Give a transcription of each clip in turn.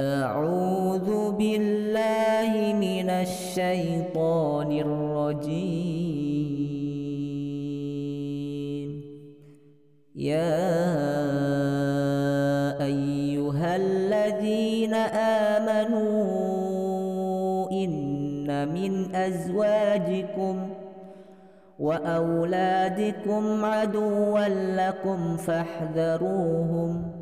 أعوذ بالله من الشيطان الرجيم. يا أيها الذين آمنوا إن من أزواجكم وأولادكم عدوا لكم فاحذروهم.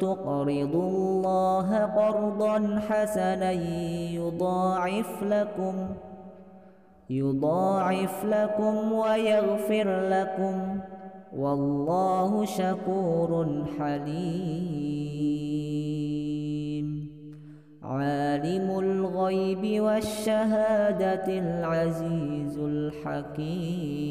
تقرضوا الله قرضا حسنا يضاعف لكم يضاعف لكم ويغفر لكم. والله شكور حليم. عالم الغيب والشهادة العزيز الحكيم.